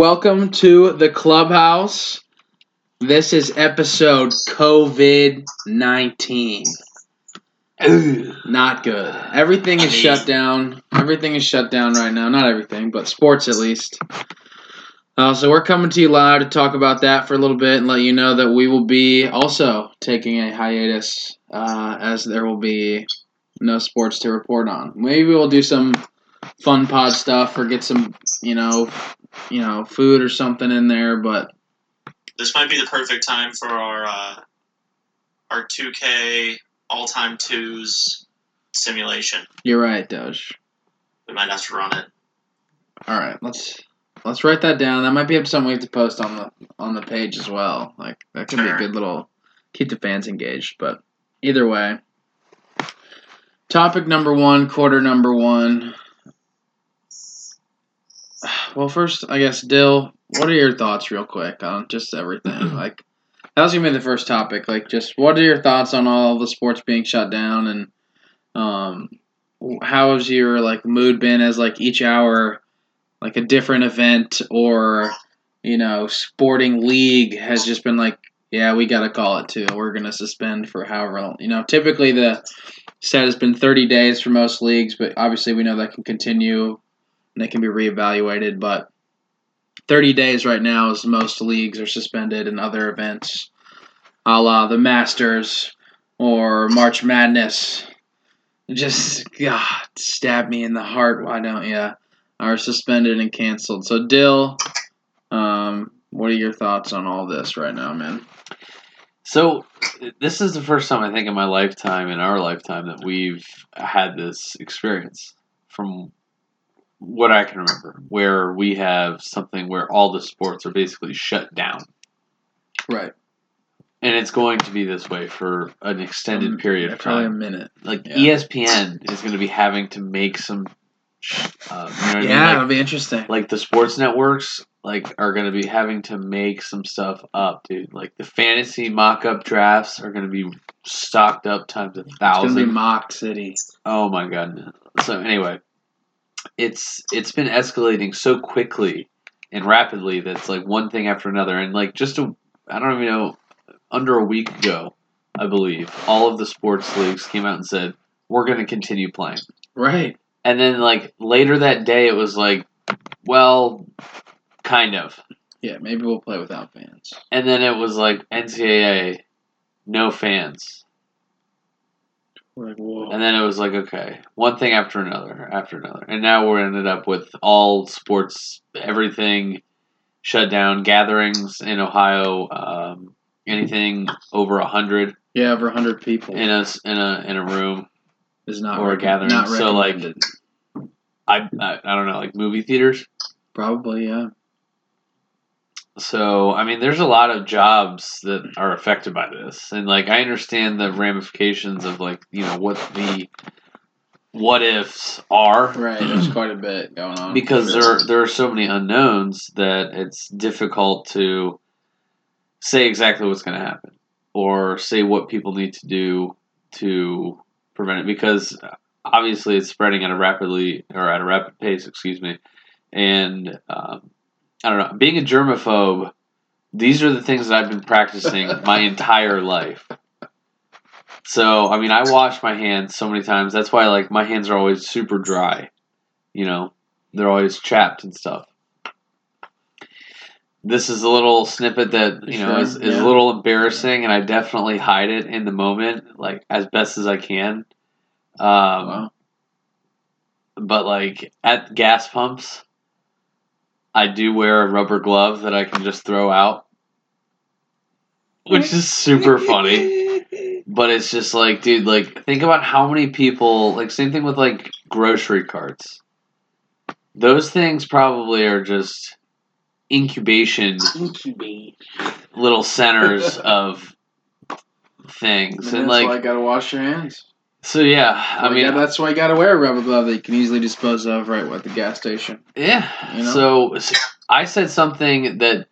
Hello, everyone, and welcome to the clubhouse. This is episode COVID 19. Not good. Everything is shut down. Everything is shut down right now. Not everything, but sports at least. Uh, so we're coming to you live to talk about that for a little bit and let you know that we will be also taking a hiatus uh, as there will be no sports to report on. Maybe we'll do some fun pod stuff or get some, you know, you know, food or something in there, but This might be the perfect time for our uh, our 2K all time twos simulation. you're right, Doge. We might have to run it. All right, let's let's write that down. That might be something we have to post on the on the page as well. Like that could be a good little keep the fans engaged. But either way, topic number one, quarter number one. Well, first, I guess, Dyl, what are your thoughts, real quick, on just everything? like, that was gonna be the first topic. Like, just what are your thoughts on all the sports being shut down, and um, how has your like mood been as like each hour, like a different event or you know, sporting league has just been like, yeah, we gotta call it too. We're gonna suspend for however long. You know, typically the set has been 30 days for most leagues, but obviously we know that can continue and it can be reevaluated. But 30 days right now is most leagues are suspended and other events, a la the Masters or March Madness. Just God, stab me in the heart. Why don't you? Are suspended and canceled. So Dyl, um, what are your thoughts on all this right now, man? So, this is the first time I think in my lifetime, in our lifetime, that we've had this experience from what I can remember, where we have something where all the sports are basically shut down. Right. And it's going to be this way for an extended Um, period of Probably a time. minute. Like yeah. ESPN is going to be having to make some, uh, you know Yeah, I mean? it'll be interesting. like the sports networks like are going to be having to make some stuff up dude like the fantasy mock-up drafts are going to be stocked up times a It's gonna be thousand mock city. oh my god so anyway it's it's been escalating so quickly and rapidly that's like one thing after another and like just a i don't even know under a week ago i believe all of the sports leagues came out and said we're going to continue playing Right. and then like later that day it was like well kind of Yeah, maybe we'll play without fans. and then it was like ncaa no fans like, whoa. and then it was like okay one thing after another after another and now we're ended up with all sports everything shut down gatherings in ohio um, anything over a hundred yeah, over a hundred people in a in a in a room is not or a gathering. Not So, like. I, I i don't know like movie theaters probably yeah. So, I mean, there's a lot of jobs that are affected by this. And, like, I understand the ramifications of, like, you know, what the what ifs are. Right. There's quite a bit going on Because there, there are so many unknowns that it's difficult to say exactly what's going to happen or say what people need to do to prevent it. Because obviously it's spreading at a rapidly, or at a rapid pace, excuse me. And, um, I don't know. Being a germaphobe, these are the things that I've been practicing my entire life. So, I mean, I wash my hands so many times. That's why, like, my hands are always super dry. You know, they're always chapped and stuff. This is a little snippet that you know Sure, is, is yeah. a little embarrassing, and I definitely hide it in the moment, like as best as I can. Um, Wow. but like at gas pumps, I do wear a rubber glove that I can just throw out, which is super funny. But it's just like, dude, like think about how many people. Like same thing with like grocery carts. Those things probably are just incubation Incubate. little centers of things, And and that's why like you gotta wash your hands. So. Yeah, I mean, yeah, that's why you gotta wear a rubber glove that you can easily dispose of right at the gas station. Yeah. You know? So, so I said something that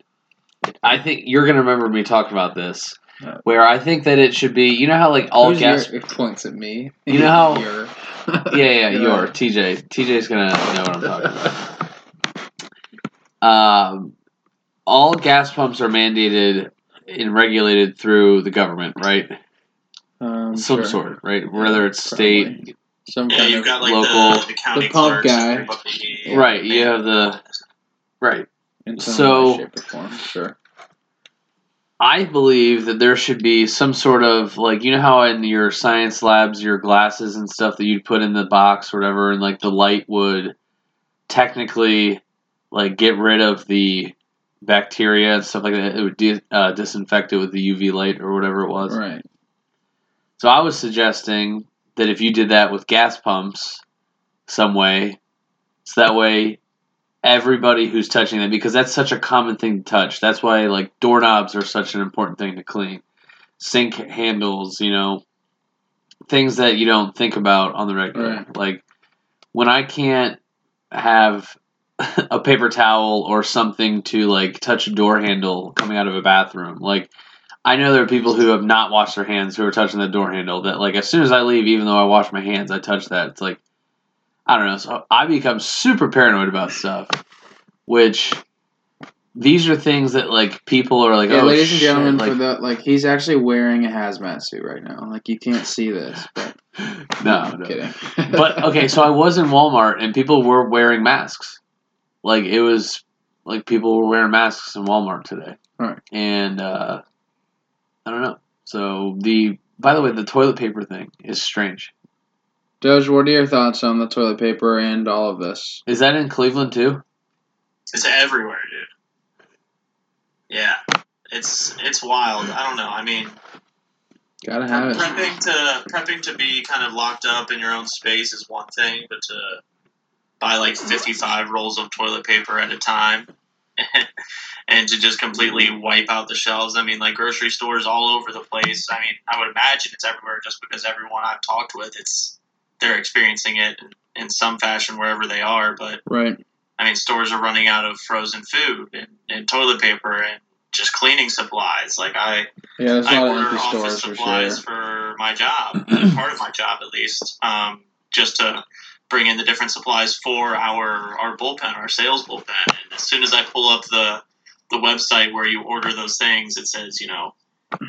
I think you're to remember me talking about this, where I think that it should be. You know how like all Who's gas. your- it points at me. You know how- Yeah, yeah, you are. TJ. TJ's gonna know what I'm talking about. um, all gas pumps are mandated and regulated through the government, right? Um, Some sure. sort, right? Whether it's state, Probably. Some Yeah, kind you've of got like local- the, the the pump guy. everybody- Right, you have the- right. in some so- shape, or form. Sure. I believe that there should be some sort of like you know how in your science labs your glasses and stuff that you'd put in the box or whatever and like the light would technically like get rid of the bacteria and stuff like that it would di- uh, disinfect it with the UV light or whatever it was. Right. So I was suggesting that if you did that with gas pumps some way so that way everybody who's touching them because that's such a common thing to touch. That's why like doorknobs are such an important thing to clean. Sink handles, you know, things that you don't think about on the regular. Right. Like when I can't have a paper towel or something to like touch a door handle coming out of a bathroom. Like I know there are people who have not washed their hands who are touching the door handle that like as soon as I leave, even though I wash my hands, I touch that. It's like I don't know. So I become super paranoid about stuff, which these are things that like people are like, yeah, oh, ladies and shit," gentlemen, like, for the like, he's actually wearing a hazmat suit right now. Like, you can't see this, but no, no. kidding. but okay, so I was in Walmart and people were wearing masks. Like it was like people were wearing masks in Walmart today. Right. And uh I don't know. So the by the way, the toilet paper thing is strange. Doge, what are your thoughts on the toilet paper and all of this? Is that in Cleveland too? It's everywhere, dude. Yeah, it's it's wild. I don't know. I mean, Gotta have it. prepping to prepping to be kind of locked up in your own space is one thing, but to buy like fifty five rolls of toilet paper at a time. And to just completely wipe out the shelves. I mean, like grocery stores all over the place. I mean, I would imagine it's everywhere just because everyone I've talked with, it's they're experiencing it in, in some fashion wherever they are. But Right. I mean, stores are running out of frozen food and, and toilet paper and just cleaning supplies. Like I, Yeah, I order office stores for supplies sure. for my job, part of my job at least, um, just to bring in the different supplies for our our bullpen, our sales bullpen. And as soon as I pull up the the website where you order those things, it says, you know,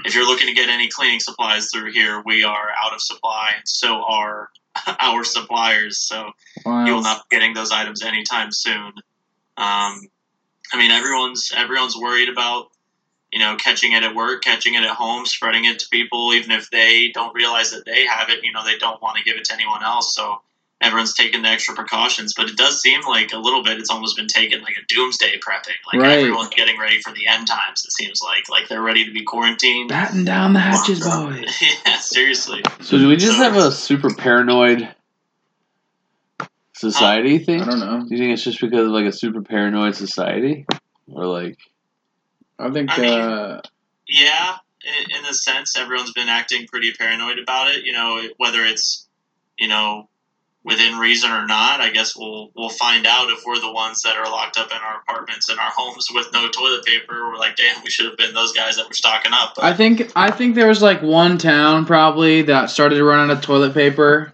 if you're looking to get any cleaning supplies through here, we are out of supply, and so are our suppliers. So you will not be getting those items anytime soon. Um, I mean, everyone's everyone's worried about you know catching it at work, catching it at home, spreading it to people, even if they don't realize that they have it. You know, they don't want to give it to anyone else, so everyone's taking the extra precautions. But it does seem like a little bit. It's almost been taken like a doomsday prepping. Like Right. everyone's getting ready for the end times. It seems like like they're ready to be quarantined. Batten down the hatches, boys. yeah, seriously. So do we just So- have a super paranoid society thing? I don't know. Do you think it's just because of like a super paranoid society? Or like I think I mean- uh, Yeah, in, in a sense, everyone's been acting pretty paranoid about it. You know, whether it's you know within reason or not. I guess we'll we'll find out if we're the ones that are locked up in our apartments and our homes with no toilet paper. We're like, damn, we should have been those guys that were stocking up. But I think I think there was like one town probably that started to run out of toilet paper,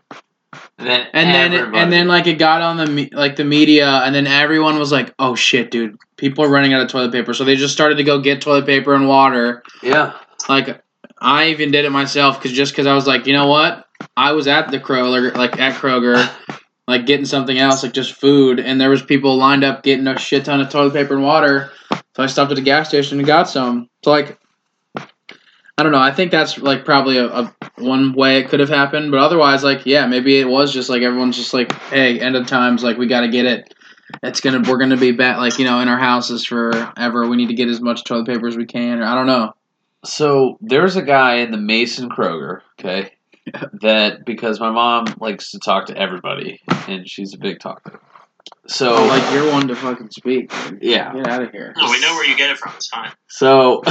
and then and then it, and then like it got on the me- like the media, and then everyone was like, "Oh shit, dude, people are running out of toilet paper." So they just started to go get toilet paper and water. yeah. Like I even did it myself because just because I was like, you know what, I was at the Kroger, like at Kroger, like getting something else, like just food, and there was people lined up getting a shit ton of toilet paper and water. So I stopped at the gas station and got some. So like, I don't know. I think that's like probably a, a one way it could have happened, but otherwise, like, yeah, maybe it was just like everyone's just like, hey, end of times, like we got to get it. It's gonna, we're gonna be back, like you know, in our houses forever. We need to get as much toilet paper as we can. Or I don't know. So there's a guy in the Mason Kroger, okay, that because my mom likes to talk to everybody and she's a big talker. So Oh, like you're one to fucking speak. dude. Yeah. Get out of here. no, we know where you get it from. It's fine. so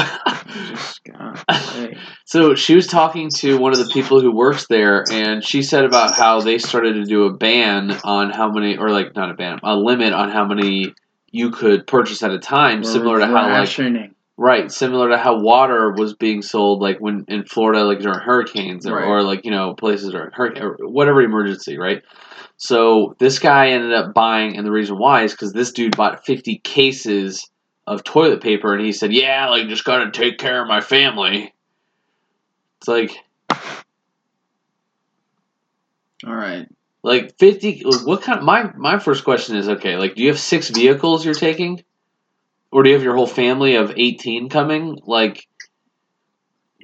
Just God. Hey. so she was talking to one of the people who works there and she said about how they started to do a ban on how many or like not a ban, a limit on how many you could purchase at a time, We're similar to how like rationing. Right, similar to how water was being sold, like when in Florida, like during hurricanes, or, Right. or like you know places during hurricane, or whatever emergency, right? So this guy ended up buying, and the reason why is because this dude bought fifty cases of toilet paper, and he said, "Yeah, like just gotta take care of my family." It's like, All right. like fifty. What kind? my my first question is, okay, like, do you have six vehicles you're taking, or do you have your whole family of eighteen coming? Like,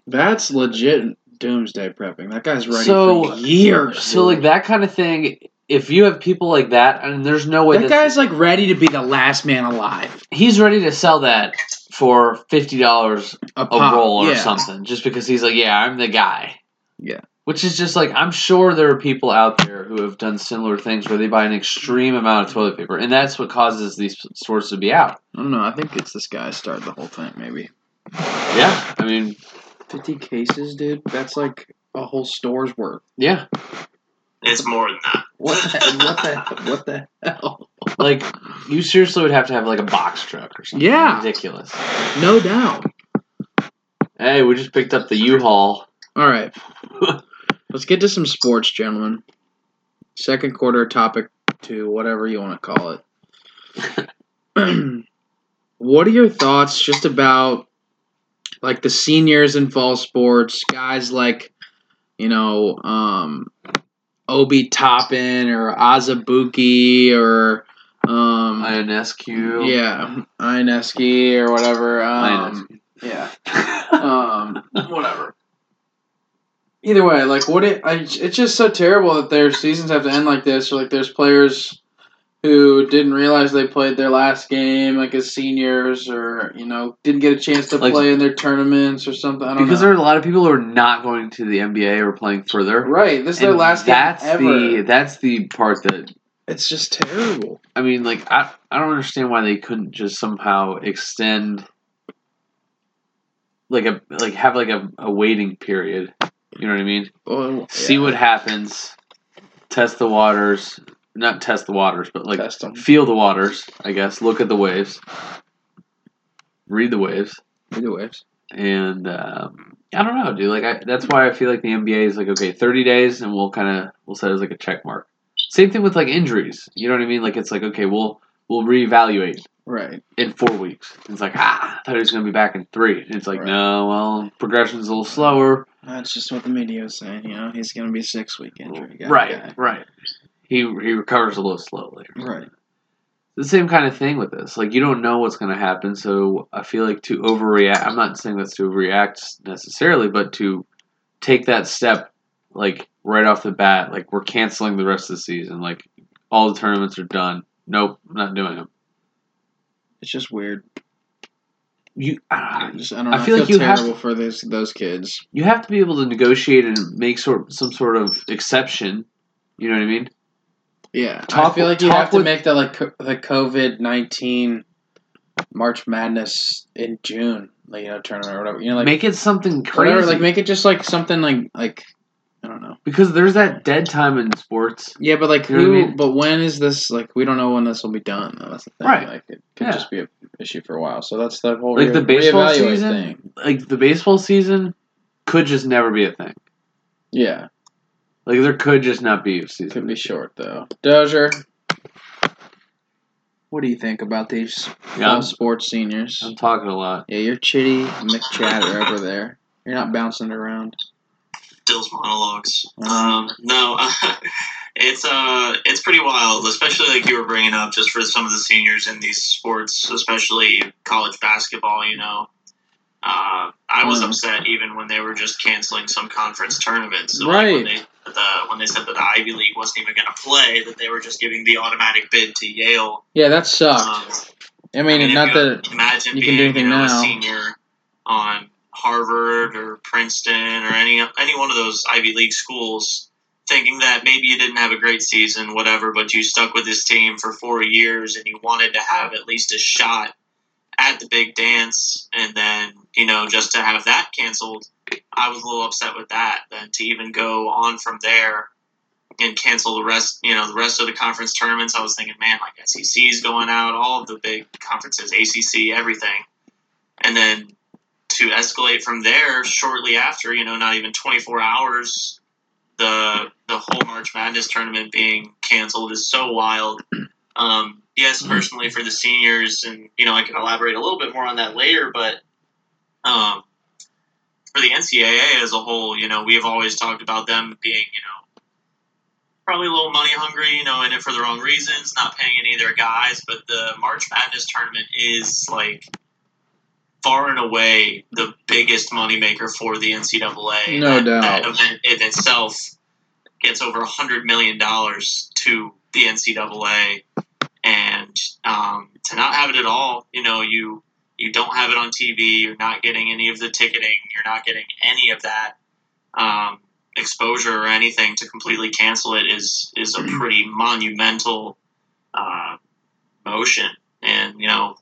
That's legit doomsday prepping. That guy's ready So- for years. So like that kind of thing. If you have people like that, and there's no way that that guy's like ready to be the last man alive. he's ready to sell that for fifty dollars A, a roll or yeah. something, just because he's like, yeah, I'm the guy. Yeah. Which is just like I'm sure there are people out there who have done similar things where they buy an extreme amount of toilet paper, and that's what causes these stores to be out. I don't know. I think it's this guy started the whole thing. Maybe Yeah, I mean, fifty cases, dude. That's like a whole store's worth. yeah, It's more than that. What the what the what the hell? like you seriously would have to have like a box truck or something. Yeah. ridiculous. No doubt. Hey, we just picked up the U-Haul. All right. Let's get to some sports, gentlemen. Second quarter topic two, whatever you want to call it. what are your thoughts just about like the seniors in fall sports, guys like, you know, um, Obi Toppin or Azubuike or um, INSQ. yeah, Ineski or whatever. Um, INSQ. yeah um, whatever. Either way, like what it, I, it's just so terrible that their seasons have to end like this. Or like there's players who didn't realize they played their last game, like as seniors, or you know didn't get a chance to Like- play in their tournaments or something. I don't because know. there are a lot of people who are not going to the NBA or playing further. right, this is their And last game that's ever. the that's the part that it's just terrible. I mean, like I I don't understand why they couldn't just somehow extend like a like have like a, a waiting period. You know what I mean? Well, See what happens. Test the waters. Not test the waters, but like feel the waters. I guess look at the waves. Read the waves. Read the waves. and um, I don't know, dude. Like I, that's why I feel like the NBA is like okay, thirty days, and we'll kind of we'll set it as like a check mark. Same thing with like injuries. You know what I mean? Like it's like okay, we'll we'll reevaluate Right. in four weeks. It's like ah, I thought he was gonna be back in three. And it's like Right. no, well, progression's a little slower. That's just what the media is saying. You know, he's gonna be six week injury. guy, right, guy. right. He he recovers a little slowly. Right. the same kind of thing with this. Like you don't know what's going to happen, so I feel like to overreact. I'm not saying that's to overreact necessarily, but to take that step, like right off the bat, like we're canceling the rest of the season. Like all the tournaments are done. Nope, I'm not doing them. It's just weird. You I just I don't know. I I feel feel, like you have terrible for those those kids. you have to be able to negotiate and make sort some sort of exception. You know what I mean? Yeah, Talk I feel like you have to make the like the COVID nineteen March Madness in June, like you know tournament or whatever. You know, like make it something crazy. whatever. Like make it just like something like like I don't know. Because there's that dead time in sports. Yeah, but like You who? I mean? But when is this? Like we don't know when this will be done. though, That's the thing. Right. Like it could Yeah. just be an issue for a while. So that's the whole Like the baseball season? thing. Like the baseball season could just never be a thing. Yeah, Like there could just not be a season. could be short though. Dozier, what do you think about these Yeah, sports seniors? I'm talking a lot. Yeah, you're chitty McChatter over there. You're not bouncing around. Monologues. Mhm. Um, no, it's uh, it's pretty wild, especially like you were bringing up, just for some of the seniors in these sports, especially college basketball. You know, uh, I was Mhm. upset even when they were just canceling some conference tournaments. So, Right. Like when, they, the, when they said that the Ivy League wasn't even going to play, that they were just giving the automatic bid to Yale. Yeah, that sucked. Um, I mean, if not you that. imagine you can do being anything you know, now. a senior on Harvard or Princeton or any any one of those Ivy League schools, thinking that maybe you didn't have a great season, whatever, but you stuck with this team for four years and you wanted to have at least a shot at the big dance, and then you know just to have that canceled, I was a little upset with that. Then to even go on from there and cancel the rest, you know, the rest of the conference tournaments. I was thinking, man, like SEC's going out, all of the big conferences, ACC, everything. and then to escalate from there shortly after, you know, not even 24 hours, the the whole March Madness tournament being canceled is so wild. Um, yes, personally for the seniors, and you know, I can elaborate a little bit more on that later, but um, for the NCAA as a whole, you know, we've always talked about them being, you know, probably a little money hungry, you know, in it for the wrong reasons, not paying any of their guys. But the March Madness tournament is like far and away the biggest moneymaker for the NCAA. No that, doubt. That event in itself gets over a hundred million dollars to the NCAA, and um, to not have it at all, you know, you you don't have it on TV. You're not getting any of the ticketing. You're not getting any of that um, exposure or anything. To completely cancel it is is a pretty monumental uh, motion. And you know,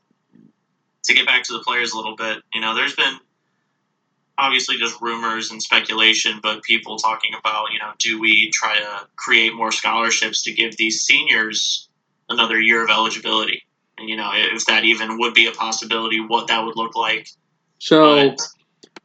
to get back to the players a little bit, you know, there's been obviously just rumors and speculation, but people talking about, you know, do we try to create more scholarships to give these seniors another year of eligibility? And, you know, if that even would be a possibility, what that would look like. So, But-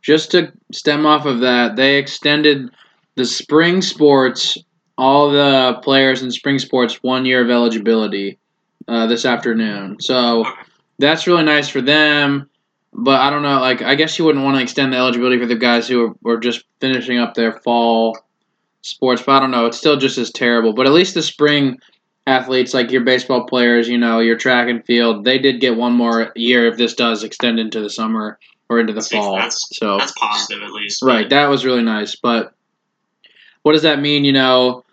just to stem off of that, they extended the spring sports, all the players in spring sports, one year of eligibility uh, this afternoon. So Okay. That's really nice for them. But I don't know, like I guess you wouldn't want to extend the eligibility for the guys who are, were just finishing up their fall sports. But I don't know, it's still just as terrible. But at least the spring athletes, like your baseball players, you know, your track and field, they did get one more year if this does extend into the summer or into the See, fall. that's- so That's positive, at least. Right, that was really nice. But what does that mean? You know,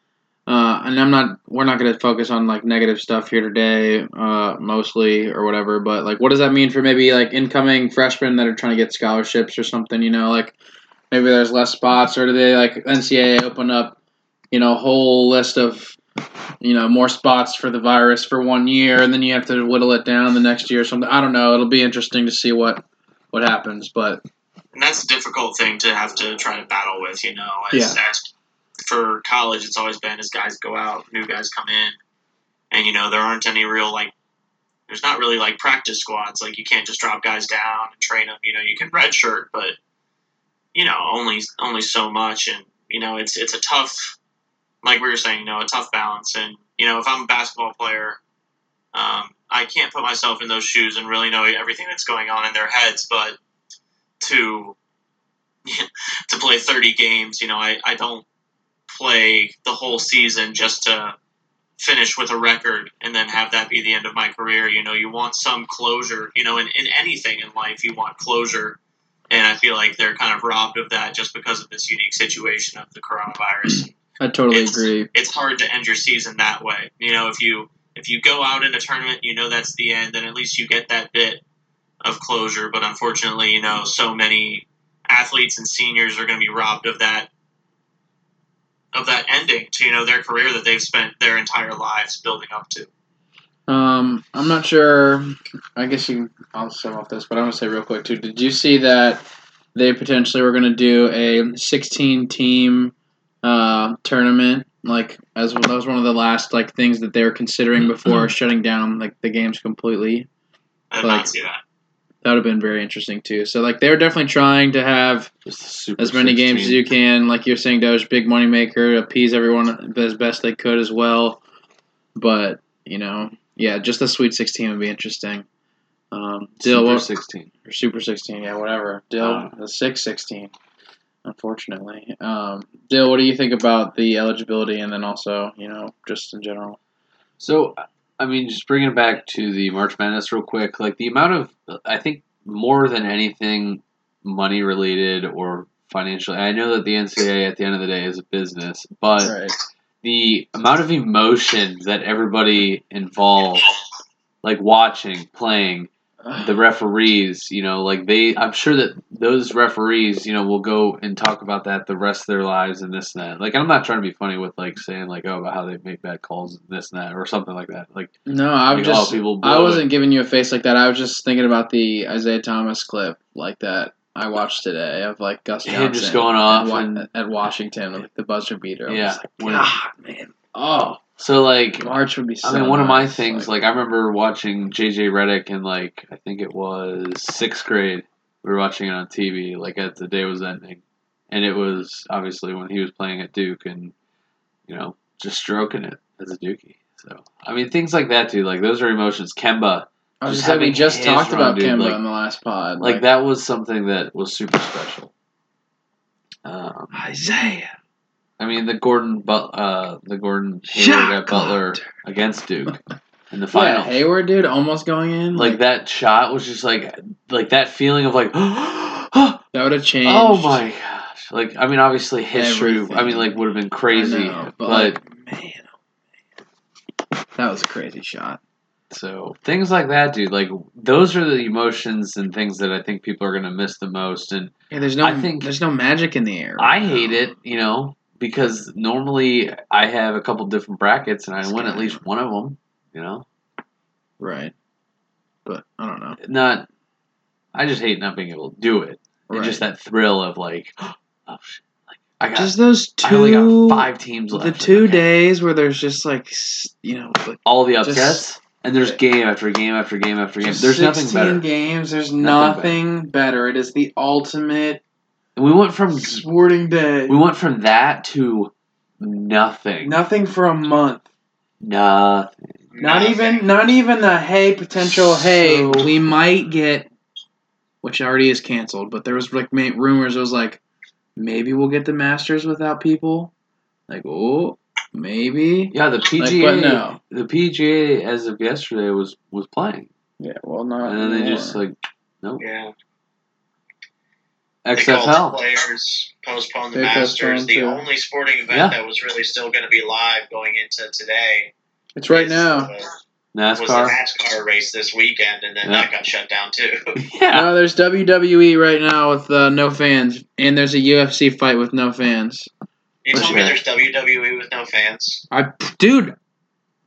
uh, and I'm not. We're not going to focus on like negative stuff here today, uh, mostly or whatever. But like, what does that mean for maybe like incoming freshmen that are trying to get scholarships or something? You know, like maybe there's less spots, or do they like NCAA open up, you know, a whole list of you know more spots for the virus for one year, and then you have to whittle it down the next year or something. I don't know. It'll be interesting to see what what happens, but and that's a difficult thing to have to try to battle with. You know, as, as for college, it's always been as guys go out, new guys come in, and you know there aren't any real like. There's not really like practice squads. Like you can't just drop guys down and train them. You know, you can redshirt, but you know only only so much. And you know it's it's a tough, like we were saying, you know, a tough balance. And you know if I'm a basketball player, um, I can't put myself in those shoes and really know everything that's going on in their heads. But to to play 30 games, you know, I, I don't play the whole season just to finish with a record and then have that be the end of my career. You know, you want some closure, you know, in, in anything in life, you want closure. And I feel like they're kind of robbed of that just because of this unique situation of the coronavirus. I totally It's- agree. it's hard to end your season that way. You know, if you if you go out in a tournament, you know that's the end, then at least you get that bit of closure. But unfortunately, you know, so many athletes and seniors are going to be robbed of that of that ending to you know their career that they've spent their entire lives building up to. Um, I'm not sure. I guess you. I'll sum off this, but I'm gonna say real quick too. Did you see that they potentially were gonna do a 16 team uh, tournament? Like as that was one of the last like things that they were considering before shutting down like the games completely. I did Like- not see that. That would have been very interesting too. So like they were definitely trying to have Just a super as many games as you can. Like you're saying, Doge, big money maker, appease everyone as best they could as well. But you know, yeah, just the Sweet 16 would be interesting. Um, Dyl, Super what, 16. or Super 16, yeah, whatever. Dyl, Uh. the Six 16, unfortunately. Um, Dyl, what do you think about the eligibility and then also, you know, just in general? So, I mean, just bringing it back to the March Madness real quick, like the amount of, I think more than anything money related or financial, I know that the NCAA at the end of the day is a business, but right. the amount of emotion that everybody involved, like watching, playing, the referees, you know, like they, I'm sure that those referees, you know, will go and talk about that the rest of their lives and this and that. Like, I'm not trying to be funny with like saying like, oh, about how they make bad calls and this and that or something like that. Like, No, I'm like, just. oh, people I wasn't giving you a face like that. I was just thinking about the Isaiah Thomas clip like that I watched today of like Gus Him Johnson just going off at, and- at Washington with like, the buzzer beater. I Yeah, like, God, man. Oh, So like, March would be. So I mean, one of my things, like, I remember watching JJ Redick in like I think it was sixth grade, We were watching it on TV, like as the day was ending, and it was obviously when he was playing at Duke, and you know, just stroking it as a Dookie. So I mean, things like that too. Like those are emotions. Kemba, I was Just just we having just talked run, about dude, Kemba like- in the last pod. like that was something that was super special. Um, Isaiah. I mean, the Gordon, but uh, the Gordon Hayward at Butler against Duke in the Yeah, final. Hayward, dude, almost going in. like that shot was just like like that feeling of like That would have changed. Oh my gosh like i mean obviously history i mean like would have been crazy know, but, like, man, oh, man. that was a crazy shot. so things like that dude like those are the emotions and things that i think people are going to miss the most and Yeah, there's no, I think- there's no magic in the air. i right hate it you know because normally i have a couple different brackets and i win at least one of them you know Right. But I don't know. not i just hate not being able to do it Right. and just that thrill of like oh shit like i got just those two, got five teams left. the Like, two okay. days where there's just like, you know, like all the Just- upsets, and there's game after game after game after game. There's nothing 16 better. games. There's Nothing nothing, better. It is the ultimate we went from sporting day. we went from that to nothing. Nothing for a month. Nothing. Not Nothing. even, not even the hey potential. Hey, So- we might get, which already is canceled. But there was like ma- rumors. It was like, maybe we'll get the Masters without people. Like, oh, maybe. Yeah, the Like, PGA. but no. The PGA as of yesterday was was playing, Yeah, well, not. and then they just like no. Yeah. They XFL. players postponed the They Masters. postponed The too. only sporting event Yeah. that was really still going to be live going into today. It's right is, now. uh, was the NASCAR. NASCAR race this weekend, and then Yeah. that got shut down too. yeah. No, there's WWE right now with uh, no fans, and there's a UFC fight with no fans. You told me that? there's WWE with no fans. I, dude.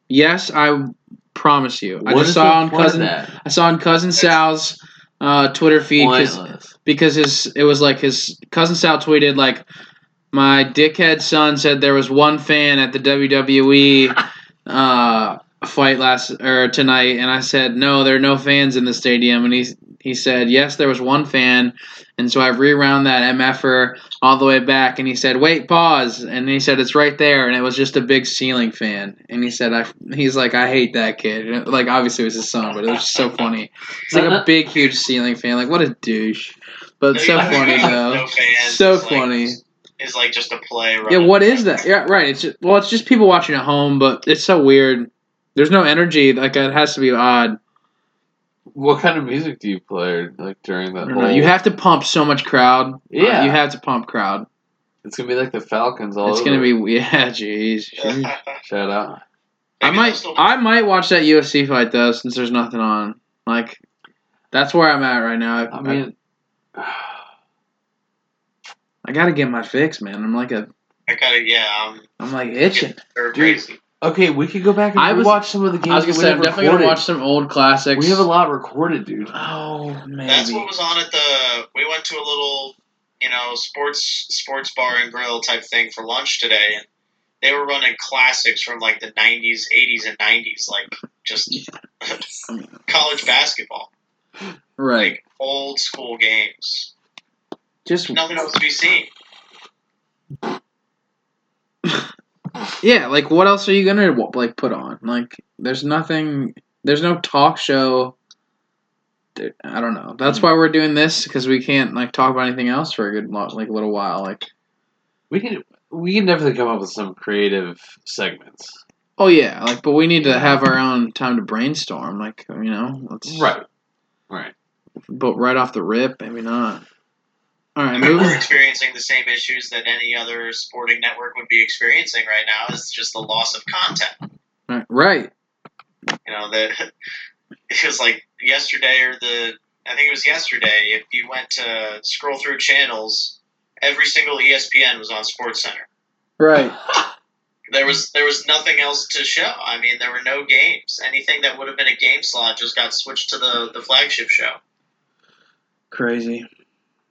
Yes, I promise you. I What just is saw the on cousin. that? I saw on cousin Sal's uh, Twitter feed because his it was like his cousin Sal tweeted like my dickhead son said there was one fan at the WWE uh, fight last or tonight, and I said no, there are no fans in the stadium, and he he said yes, there was one fan, and so I rewound that mf'er all the way back, and he said wait, pause, and he said it's right there, and it was just a big ceiling fan, and he said I he's like I hate that kid, like obviously it was his son, but it was just so funny. It's like a uh-huh. big huge ceiling fan, like what a douche. But so funny though. No fans. So is like- funny. Is like just a play. Yeah, what is that? Yeah, right. It's just, well, it's just people watching at home, but it's so weird. There's no energy. Like it has to be odd. What kind of music do you play like during I that don't whole? know. You have to pump so much crowd. Uh, Yeah. you have to pump crowd. It's gonna be like the Falcons all it's over. gonna be yeah. Jeez. jeez. Shout out. I might I might watch that UFC fight though, since there's nothing on. Like, that's where I'm at right now. I, I mean, I, gotta get my fix, man. I'm like a I gotta, yeah, um, I'm like itching. Dude, crazy. Okay, we could go back and I was- watch some of the games. I was gonna that say we I'm have definitely gonna recorded. watch some old classics. We have a lot recorded, dude. Oh, man. That's what was on at the. We went to a little, you know, sports sports bar and grill type thing for lunch today, and they were running classics from like the '90s, '80s, and '90s, like just college basketball, right. like old school games. Just Nothing else to be seen. yeah, like what else are you gonna like put on? Like, there's nothing. There's no talk show. I don't know. That's hmm. why we're doing this because we can't like talk about anything else for a good like little while. Like, We can we can definitely come up with some creative segments. oh yeah, like, but we need to have our own time to brainstorm. Like, you know, let's Right. Right. But right off the rip, maybe not. All I mean, moving. we're experiencing the same issues that any other sporting network would be experiencing right now. It's just the loss of content. Right, right. You know that it was like yesterday or the I think it was yesterday. If you went to scroll through channels, every single ESPN was on Sports Center. right. There was there was nothing else to show. I mean, there were no games. Anything that would have been a game slot just got switched to the the flagship show. Crazy.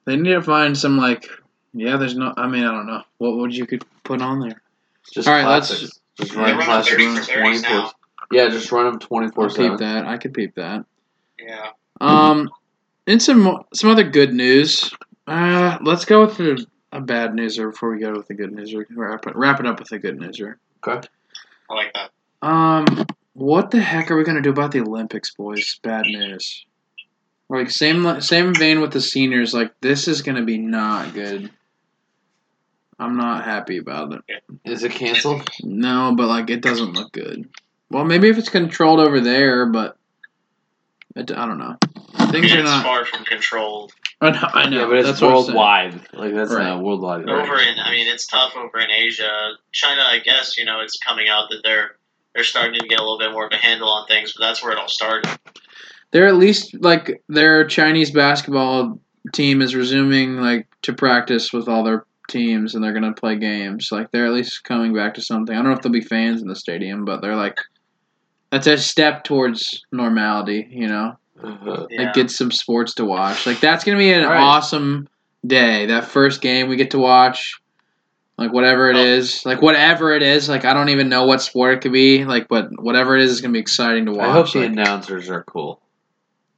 They need to find some like. Yeah, there's no. I mean, I don't know. What would you could put on there? Just All right, let's- Just run run them classics 30 for 30s 24. Yeah, just run them twenty four I'll peep that. I could peep that. Yeah. Um, in some some other good news. Uh, let's go with the, a bad newser before we go with the good newser. Wrap it, wrap it up with the good newser. Okay. I like that. Um, what the heck are we gonna do about the Olympics, boys? Bad news. Like same same vein with the seniors. Like this is gonna be not good. I'm not happy about it. Is it canceled? No, but like it doesn't look good. Well, maybe if it's controlled over there, but it, I don't know. Things it's are not. far from controlled. I know. I know Yeah, but it's that's what I'm saying. worldwide. Like that's Right. not worldwide. Over in, I mean, it's tough over in Asia. China, I guess, you know, it's coming out that they're they're starting to get a little bit more of a handle on things, but that's where it all started. They're at least like their Chinese basketball team is resuming like to practice with all their teams, and they're gonna play games. Like they're at least coming back to something. I don't know if there'll be fans in the stadium, but they're like that's a step towards normality. You know, Uh, Yeah. like get some sports to watch. Like that's gonna be an Right. awesome day. That first game we get to watch. Like whatever it Oh. is, like whatever it is, like I don't even know what sport it could be, like but whatever it is, it's gonna be exciting to watch. I hope the like- announcers are cool.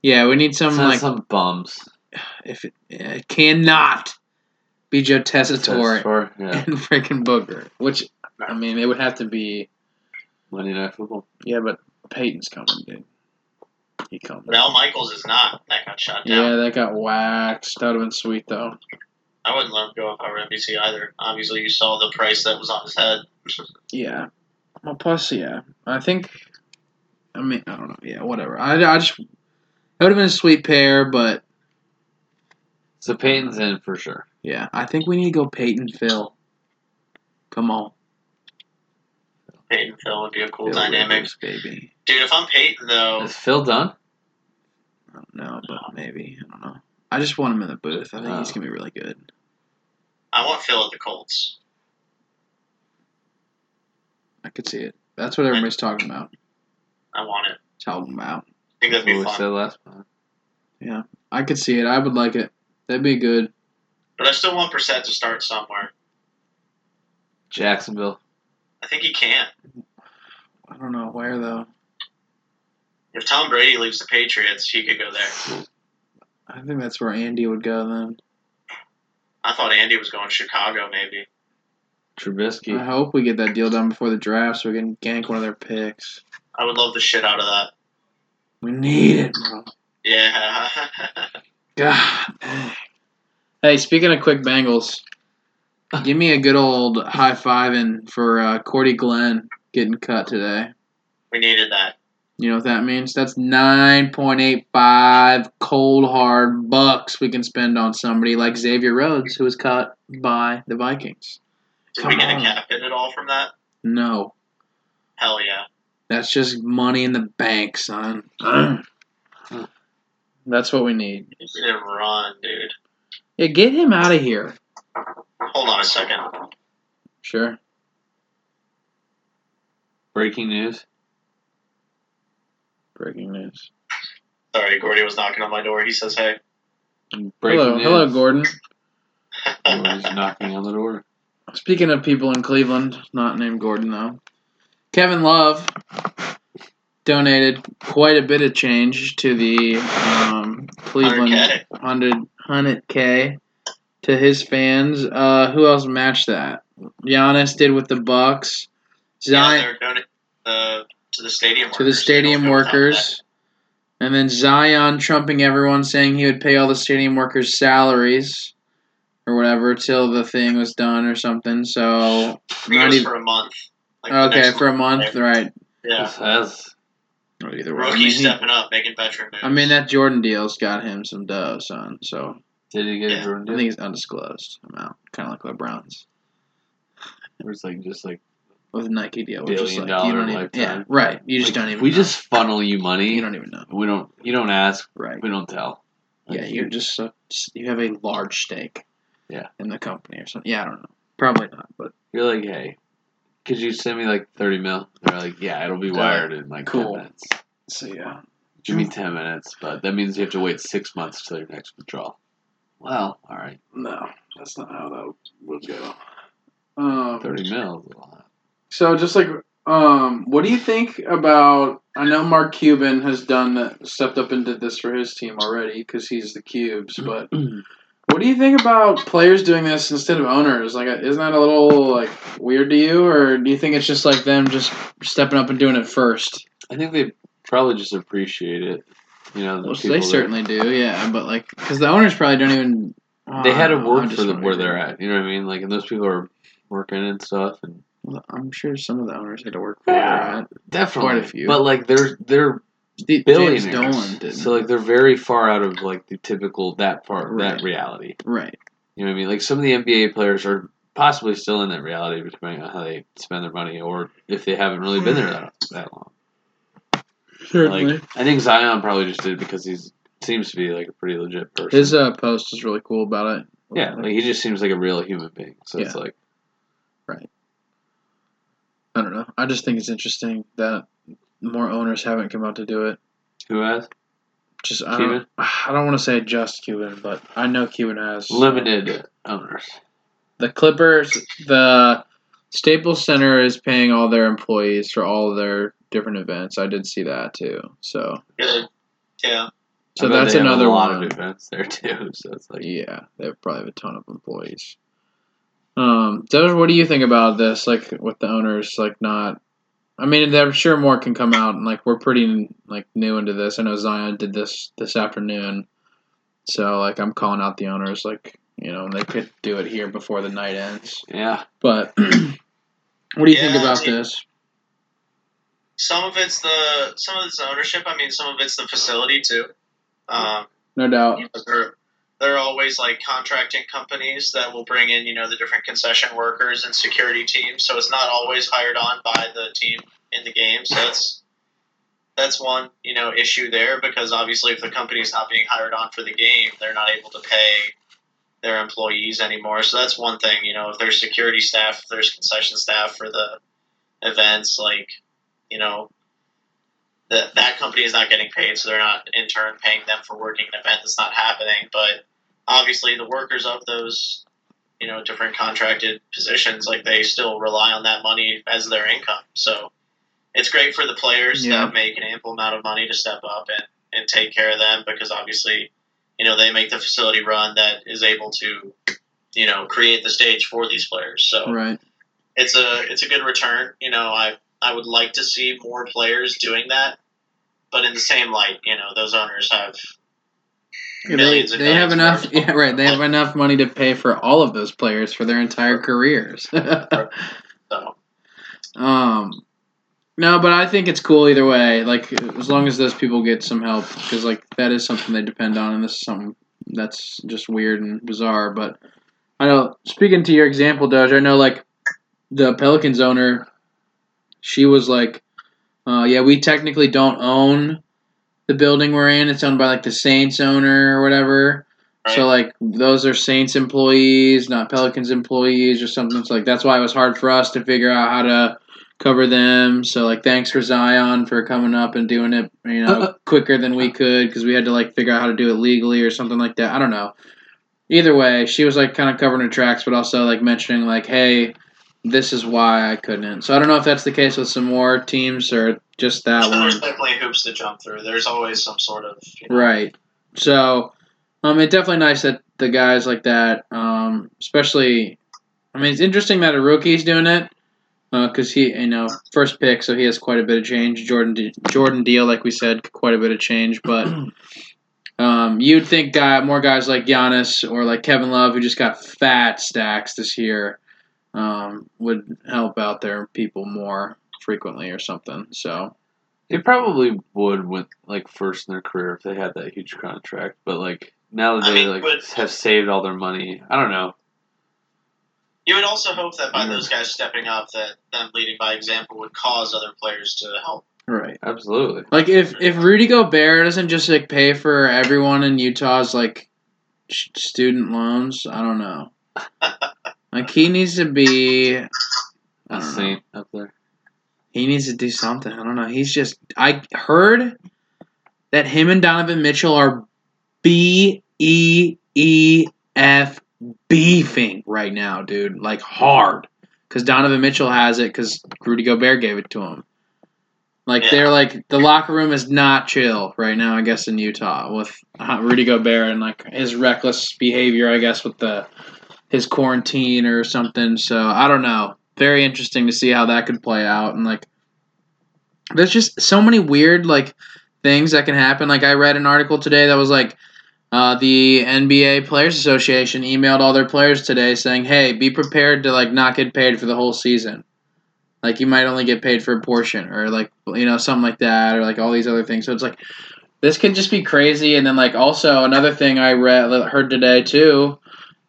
Yeah, we need some It's like some bums. if it, it cannot be Joe Tessitore Or, yeah, and freaking Booger, which I mean it would have to be. Monday Night Football. Yeah, but Peyton's coming, dude. He comes. But Al Michaels is not. That got shot down. Yeah, that got waxed. That would have been sweet though. I wouldn't let him go if I were NBC either. Obviously, you saw the price that was on his head. Yeah. Well, plus, yeah, I think. I mean, I don't know. Yeah, whatever. I, I just it would have been a sweet pair, but So Peyton's in for sure. yeah, I think we need to go Peyton Phil. Come on, Peyton Phil would be a cool Phil dynamic. Rivers, baby. Dude, if I'm Peyton, though, Is Phil done? I don't know, but maybe I don't know. I just want him in the booth. I think he's Oh. gonna be really good. I want Phil at the Colts. I could see it. That's what everybody's talking about. I want it. Talking about. I think that'd be we fun. said last time. I could see it. I would like it. That'd be good. But I still want Brissett to start somewhere. Jacksonville. I think he can. I don't know where though. If Tom Brady leaves the Patriots, he could go there. I think that's where Andy would go then. I thought Andy was going to Chicago, maybe. Trubisky. I hope we get that deal done before the draft so we can gank one of their picks. I would love the shit out of that. We need it, bro. Yeah. God. Hey, speaking of quick Bengals, give me a good old high fiving for uh, Cordy Glenn getting cut today. we needed that. You know what that means? That's nine point eight five cold hard bucks we can spend on somebody like Xavier Rhodes, who was cut by the Vikings. Did Come we get on. a cap hit at all from that? No, Hell yeah. That's just money in the bank, son. that's what we need. He didn't run, dude. Yeah, get him out of here. Hold on a second. Sure. Breaking news. Breaking news. Sorry, Gordy was knocking on my door. He says, hey. Breaking hello, news. hello, Gordon. Gordon's knocking on the door. Speaking of people in Cleveland, not named Gordon though, Kevin Love donated quite a bit of change to the um, Cleveland 100K. 100 100k to his fans. Uh, who else matched that? Giannis did with the Bucks. Zion they're uh, to the stadium to the workers. They stadium don't go without workers. And then Zion trumping everyone, saying he would pay all the stadium workers' salaries or whatever till the thing was done or something. So that. I think it not even for a month. Like okay for a month, right? Yeah. This has Or oh, either way, I Rookie mean, he, up, making veteran moves. I mean that Jordan deal's got him some dough, son. So did he get Yeah, Jordan? I think it's undisclosed amount, kind of like LeBron's Or it's like just like with a Nike deal, which is Billion like you dollar don't even, yeah, right. You just like, don't even. We know. just funnel you money. you don't even know, We don't. You don't ask. right? We don't tell. Like, Yeah, you're just you have a large stake. Yeah. In the company or something. Yeah, I don't know. Probably not, but You're like, hey, could you send me like thirty mil? They're like, yeah, it'll be wired in like cool. ten minutes. so yeah. Give me ten minutes, but that means you have to wait six months till your next withdrawal. Well, all right, No, that's not how that would go. Um, thirty mil is a lot. So just like Um, what do you think about? I know Mark Cuban has done stepped up and did this for his team already because he's the Cubes. But what do you think about players doing this instead of owners? Like, isn't that a little like weird to you, or do you think it's just like them just stepping up and doing it first? I think they probably just appreciate it. You know, the Well, they that- certainly do, yeah. But like, because the owners probably don't even. they had to work for the, where they're at. You know what I mean? Like, and those people are working and stuff, and I'm sure some of the owners had to work for where they're at. definitely. Quite a few. But like, they're they're Steve- billionaires, James Dolan didn't. so like they're very far out of like the typical that part Right. that reality. right. You know what I mean? Like some of the NBA players are possibly still in that reality, depending on how they spend their money, or if they haven't really been there that, that long. Certainly. Like I think Zion probably just did because he seems to be like a pretty legit person. His uh, post is really cool about it. yeah, like he just seems like a real human being. So it's like right. I don't know. I just think it's interesting that more owners haven't come out to do it. who has Just I Cuban? don't. I don't want to say just Cuban, but I know Cuban has limited owners. The Clippers, the Staples Center is paying all their employees for all of their different events. I did see that too. So, Good. Yeah. so I that's they have another a lot one. of events there too. So it's like Yeah, they probably have a ton of employees. Um, Doge, what do you think about this? Like with the owners, like not. I mean, I'm sure more can come out, and like we're pretty like new into this. I know Zion did this this afternoon, so like I'm calling out the owners, like you know, they could do it here before the night ends. yeah, But what do you think about I this? Some of it's the some of it's the ownership. I mean, some of it's the facility too. Um, No doubt. you know, there, are always like contracting companies that will bring in, you know, the different concession workers and security teams. So it's not always hired on by the team in the game. So that's that's one, you know, issue there because obviously if the company's not being hired on for the game, they're not able to pay their employees anymore. So that's one thing, you know, if there's security staff, if there's concession staff for the events, like, you know, that that company is not getting paid, so they're not in turn paying them for working an event that's not happening. But obviously, the workers of those, you know, different contracted positions, like they still rely on that money as their income. So it's great for the players Yeah. that make an ample amount of money to step up and and take care of them because obviously, you know, they make the facility run that is able to, you know, create the stage for these players. So Right. it's a it's a good return. You know, I I would like to see more players doing that, but in the same light, you know, those owners have They millions and they have enough. Yeah, right. They have enough money to pay for all of those players for their entire careers. so Um, no, but I think it's cool either way. Like as long as those people get some help, because like that is something they depend on, and this is something that's just weird and bizarre. But I know, speaking to your example, Doge, I know like the Pelicans owner, she was like, uh, "Yeah, we technically don't own the building we're in. It's owned by like the Saints owner or whatever." So like those are Saints employees, not Pelicans employees or something. It's like that's why it was hard for us to figure out how to cover them. So like thanks for Zion for coming up and doing it, you know, uh, uh, quicker than we could because we had to like figure out how to do it legally or something like that. I don't know. Either way, she was like kind of covering her tracks, but also like mentioning like, hey, this is why I couldn't. So I don't know if that's the case with some more teams or just that there's one. definitely hoops to jump through. There's always some sort of you know, Right. So, um, it's definitely nice that the guys like that, um, especially, I mean, it's interesting that a rookie's doing it, because he, you know, first pick, so he has quite a bit of change. Jordan, D- Jordan Deal, like we said, quite a bit of change, but. Um, you'd think guy, more guys like Giannis or like Kevin Love, who just got fat stacks this year, um, would help out their people more frequently or something. So they probably would with like first in their career if they had that huge contract. But like now that I they mean, like but- have saved all their money, I don't know. You would also hope that by those guys stepping up, that them leading by example would cause other players to help. right. Absolutely. Like if if Rudy Gobert doesn't just like pay for everyone in Utah's like student loans, I don't know. like he needs to be. I A don't know. saint up there. He needs to do something. I don't know. He's just. I heard that him and Donovan Mitchell are B E E F beefing right now, dude. Like hard. because Donovan Mitchell has it because Rudy Gobert gave it to him. Like Yeah. they're like the locker room is not chill right now. I guess in Utah with uh, Rudy Gobert and like his reckless behavior. I guess with the his quarantine or something. So I don't know. Very interesting to see how that could play out and like there's just so many weird like things that can happen. Like I read an article today that was like uh, the NBA Players Association emailed all their players today saying, "Hey, be prepared to like not get paid for the whole season. Like you might only get paid for a portion, or like you know something like that, or like all these other things." So it's like this could just be crazy. And then like also another thing I read heard today too,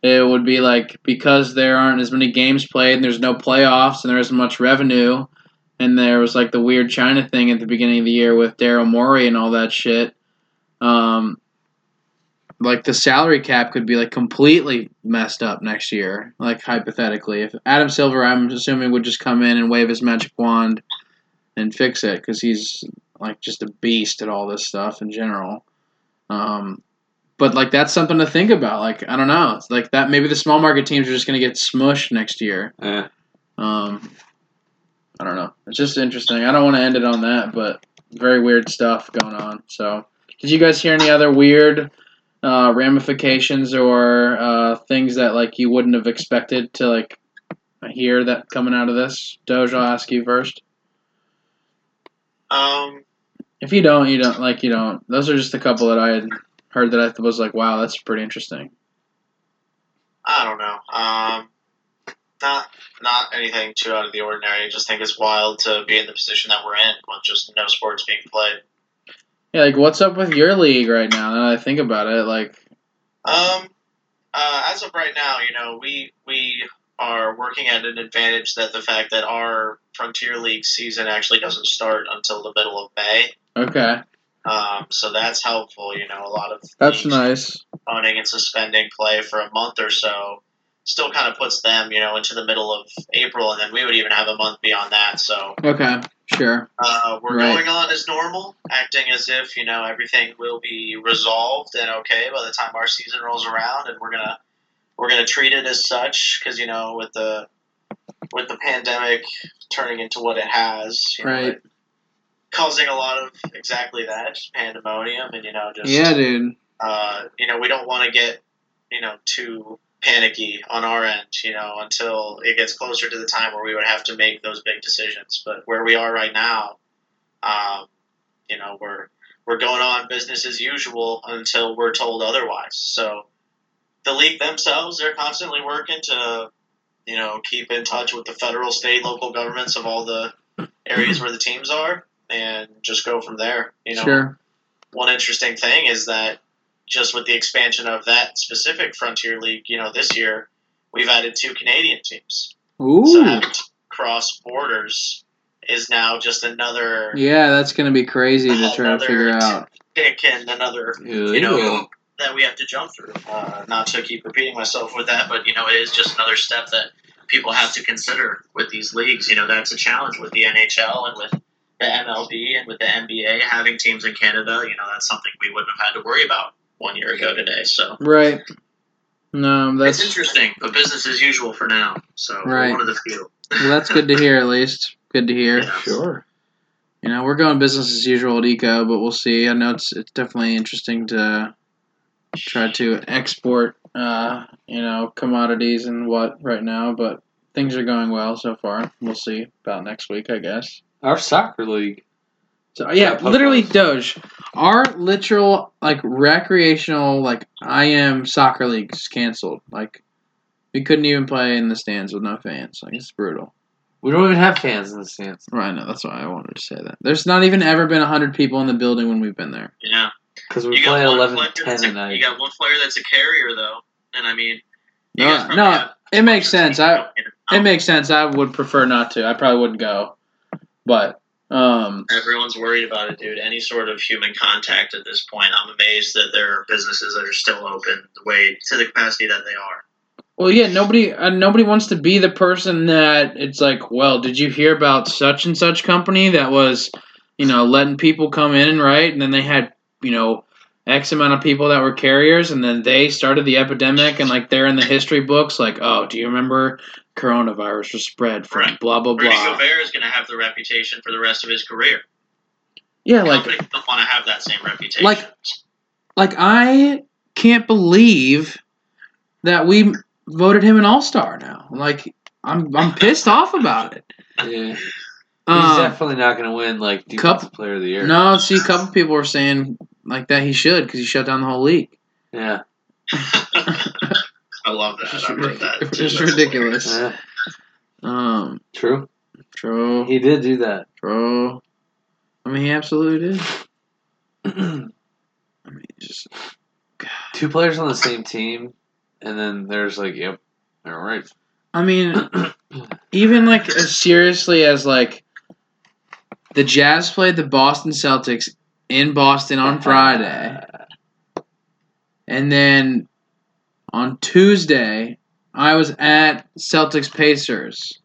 it would be like because there aren't as many games played and there's no playoffs and there isn't much revenue. And there was like the weird China thing at the beginning of the year with Daryl Morey and all that shit. Um, like the salary cap could be like completely messed up next year. Like hypothetically, if Adam Silver, I'm assuming would just come in and wave his magic wand and fix it because he's like just a beast at all this stuff in general. Um, but like that's something to think about. Like I don't know, it's like that maybe the small market teams are just gonna get smushed next year. Yeah. Um, I don't know. It's just interesting. I don't want to end it on that, but very weird stuff going on. So, did you guys hear any other weird uh, ramifications or uh, things that like you wouldn't have expected to like hear that coming out of this? Doge, I'll ask you first. Um, If you don't, you don't like you don't. Those are just a couple that I had heard that I was like, wow, that's pretty interesting. I don't know. Um, not not anything too out of the ordinary. I just think it's wild to be in the position that we're in with just no sports being played. Yeah, like what's up with your league right now? Now that I think about it, like Um, uh, as of right now, you know, we we are working at an advantage that the fact that our Frontier League season actually doesn't start until the middle of May. okay, Um, so that's helpful. You know, a lot of that's nice. postponing and suspending play for a month or so still kind of puts them, you know, into the middle of April, and then we would even have a month beyond that. So Okay, sure. uh, we're Right. going on as normal, acting as if you know everything will be resolved and okay by the time our season rolls around, and we're gonna we're gonna treat it as such because you know with the with the pandemic turning into what it has, you know, Right. it- causing a lot of exactly that just pandemonium, and you know just Yeah, dude. uh, you know, we don't want to get, you know, too panicky on our end, you know, until it gets closer to the time where we would have to make those big decisions. But where we are right now, um, you know, we're we're going on business as usual until we're told otherwise. So the league themselves, they're constantly working to, you know, keep in touch with the federal, state, local governments of all the areas where the teams are, and just go from there. You know, sure. one interesting thing is that just with the expansion of that specific Frontier League, you know, this year we've added two Canadian teams. Ooh. So to cross borders is now just another Yeah, that's gonna be crazy to try to figure out. pick and another You know, that we have to jump through. Uh, not to keep repeating myself with that, but you know, it is just another step that people have to consider with these leagues. You know, that's a challenge with the NHL and with the MLB and with the NBA having teams in Canada. You know, that's something we wouldn't have had to worry about one year ago today. So Right. No, it's that's interesting, but business as usual for now. So Right. one of the few. well, that's good to hear. At least good to hear. Yeah. Sure. You know, we're going business as usual at Eco, but we'll see. I know it's it's definitely interesting to try to export, uh, you know, commodities and what right now, but things are going well so far. We'll see about next week, I guess. Our soccer league. So yeah, Yeah, literally Popeyes. Doge. Our literal like recreational like I am soccer leagues canceled. Like we couldn't even play in the stands with no fans. Like it's brutal. We don't even have fans in the stands Right, no, that's why I wanted to say that. There's not even ever been hundred people in the building when we've been there. Yeah, because we you play got one 11 player 10 that's a a, night. you got one player that's a carrier though, and I mean, you No, no, it makes sense. I it makes sense. I would prefer not to. I probably wouldn't go, but um, Everyone's worried about it, dude. Any sort of human contact at this point, I'm amazed that there are businesses that are still open the way to the capacity that they are. Well, yeah, nobody uh, nobody wants to be the person that it's like, well, did you hear about such and such company that was, you know, letting people come in, right? And then they had, you know, X amount of people that were carriers, and then they started the epidemic, and like they're in the history books, like, oh, do you remember coronavirus was spread from Right. blah blah Rudy blah. Gobert is going to have the reputation for the rest of his career. Yeah, like Companies don't want to have that same reputation. Like- like I can't believe that we voted him an all star now. Like I'm I'm pissed off about it. Yeah. He's Um, definitely not going to win like defensive player of the year. no, see, a couple people were saying like that he should because he shut down the whole league. Yeah. I love that. I've heard that. It's too. just That's ridiculous. hilarious. yeah. Um, True. true, He did do that. true. I mean, he absolutely did. I mean, just Two players on the same team, and then there's like, yep, all right. I mean, even like as seriously as like the Jazz played the Boston Celtics in Boston on Friday, and then on Tuesday I was at Celtics Pacers.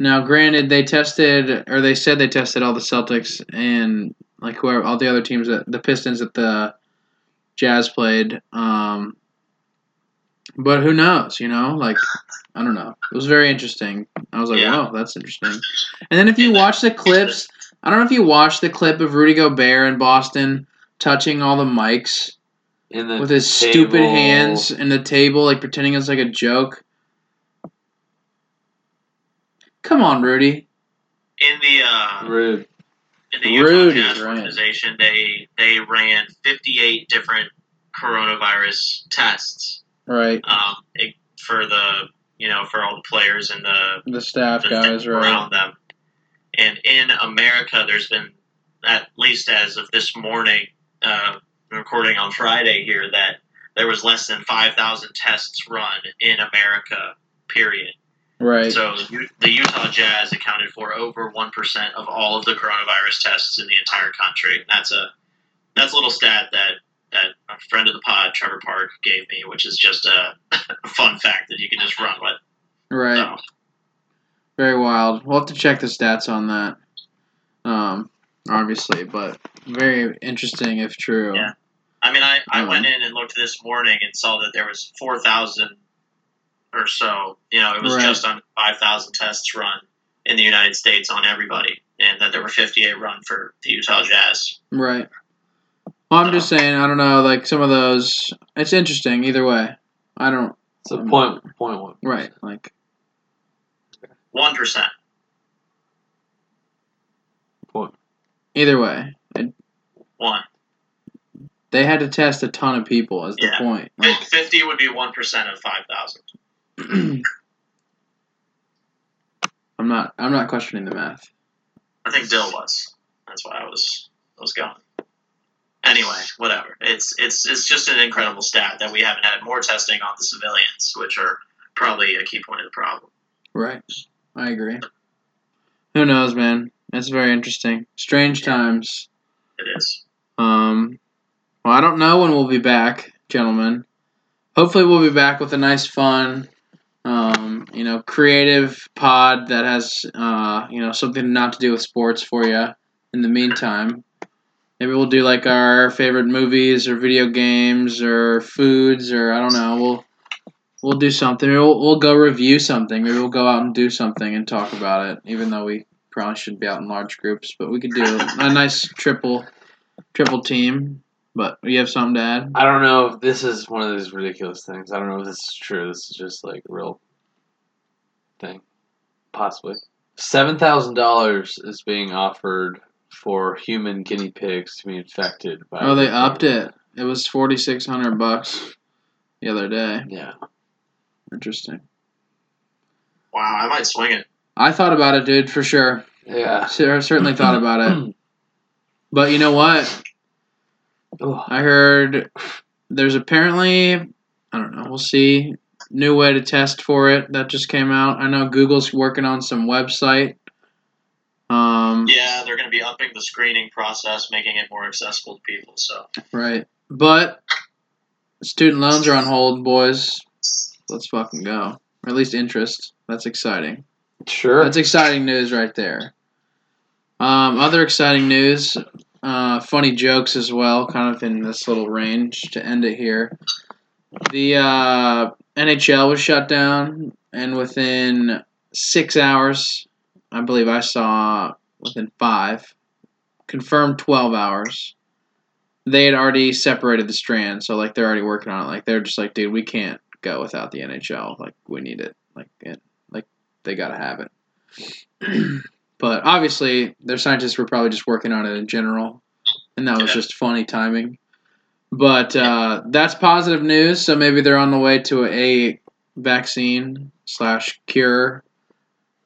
Now, granted, they tested or they said they tested all the Celtics and like whoever all the other teams that the Pistons that the Jazz played. Um, but who knows? You know, like I don't know. It was very interesting. I was like, Yeah. "Wow, that's interesting." And then if you watch the clips, I don't know if you watched the clip of Rudy Gobert in Boston touching all the mics In the with his table- stupid hands in the table, like pretending it's like a joke. Come on, Rudy. In the uh, Rude. in the Utah Rudy, Jazz organization, they they ran 58 different coronavirus tests Right. um, it- for the you know for all the players and the The staff the guys, things right? around them. And in America, there's been, at least as of this morning, uh, recording on Friday here, that there was less than 5,000 tests run in America, period. Right. So the Utah Jazz accounted for over 1% of all of the coronavirus tests in the entire country. That's a that's a little stat that, that a friend of the pod, Trevor Park, gave me, which is just a, a fun fact that you can just run with. Right. So, Very wild. We'll have to check the stats on that. Um, obviously, but very interesting if true. Yeah. I mean, I, I went in and looked this morning and saw that there was 4,000 or so. You know, it was Right. just on 5,000 tests run in the United States on everybody, and that there were 58 run for the Utah Jazz. Right. Well, I'm just saying. I don't know. Like some of those, it's interesting either way. I don't. So point point one. Right. Like 1%. Point. either way, it, One. they had to test a ton of people. Is the point? Like, 50 would be 1% of 5,000. I'm not. I'm not questioning the math. I think Dyl was. That's why I was I was going. Anyway, whatever. It's it's it's just an incredible stat that we haven't had more testing on the civilians, which are probably a key point of the problem. Right. I agree. Who knows, man? It's very interesting. Strange times. It is. Um, well, I don't know when we'll be back, gentlemen. Hopefully, we'll be back with a nice, fun, um, you know, creative pod that has, uh, you know, something not to do with sports for you. In the meantime, maybe we'll do like our favorite movies or video games or foods or I don't know. We'll we'll do something. Maybe We'll, we'll go review something. Maybe we'll go out and do something and talk about it. Even though we probably shouldn't be out in large groups, but we could do a nice triple triple team. But you have something to add? I don't know if this is one of those ridiculous things. I don't know if this is true. This is just like a real thing. Possibly. Seven thousand dollars is being offered for human guinea pigs to be infected by Oh, they the upped it. It was forty six hundred bucks the other day. Yeah. Interesting. Wow, I might swing it. I thought about it, dude, for sure. Yeah. Cer- Certainly thought about it. But you know what? Oh, I heard there's apparently I don't know. We'll see. New way to test for it that just came out. I know Google's working on some website. Um, Yeah, they're going to be upping the screening process, making it more accessible to people. So Right. But student loans are on hold, boys. Let's fucking go. Or at least interest. That's exciting. sure. That's exciting news right there. Um, other exciting news. uh, funny jokes as well, kind of in this little range to end it here. The uh, NHL was shut down, and within six hours, I believe I saw within five, confirmed 12 hours, they had already separated the strand. So, like, they're already working on it. Like, they're just like, dude, we can't go without the NHL. Like, we need it. Like, it, like they got to have it. but obviously, their scientists were probably just working on it in general. And that was just funny timing. But uh, that's positive news. So maybe they're on the way to a vaccine slash cure,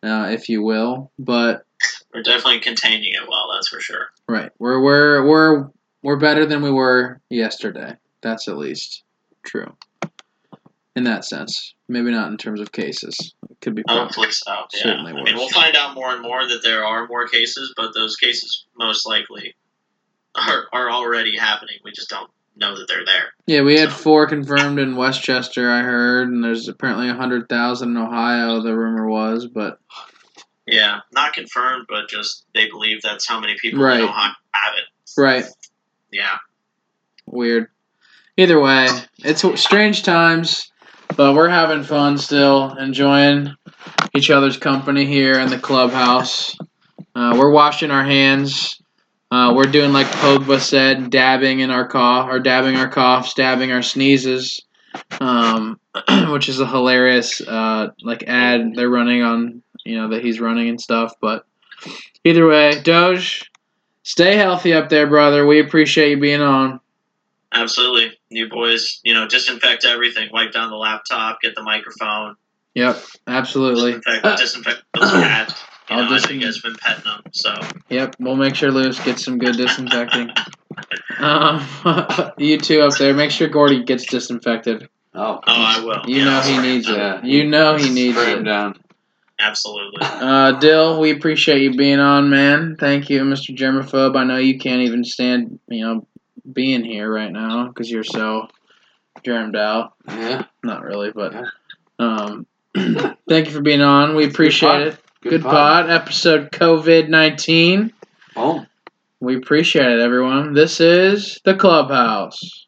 uh, if you will. But We're definitely containing it well, that's for sure. right, we're we're we're we're better than we were yesterday. That's at least true. In that sense, maybe not in terms of cases. It could be. Hopefully so. Yeah. Certainly I mean, we'll find out more and more that there are more cases, but those cases most likely are, are already happening. We just don't know that they're there. Yeah, we had four confirmed in Westchester. I heard, and there's apparently a hundred thousand in Ohio. The rumor was, but Yeah, not confirmed, but just they believe that's how many people Right. in Ohio have it. right, Yeah. weird. Either way, it's strange times, but we're having fun still, enjoying each other's company here in the clubhouse. Uh, we're washing our hands. Uh, we're doing like Pogba said, dabbing in our cough, or dabbing our coughs, dabbing our sneezes, um, which is a hilarious uh, like ad they're running on, you know, that he's running and stuff. But either way, Doge, stay healthy up there, brother. We appreciate you being on. Absolutely. You boys, you know, disinfect everything. Wipe down the laptop, get the microphone, Yep, absolutely. disinfect, disinfect those cats. You I'll know, I know you guys have been petting them, so Yep, we'll make sure Lewis gets some good disinfecting. um, you two up there, make sure Gordy gets disinfected. Oh, oh, I will. You Yeah, know I'll he needs it. Yeah. You know he needs spray him it. down. Absolutely. Uh, Dyl, we appreciate you being on, man. Thank you, Mr. Germaphobe. I know you can't even stand, you know, being here right now because you're so germed out. Yeah, Not really, but Yeah. um, thank you for being on. We appreciate pod. it. Good, pod. Episode COVID nineteen. Oh. We appreciate it, everyone. This is the Clubhouse.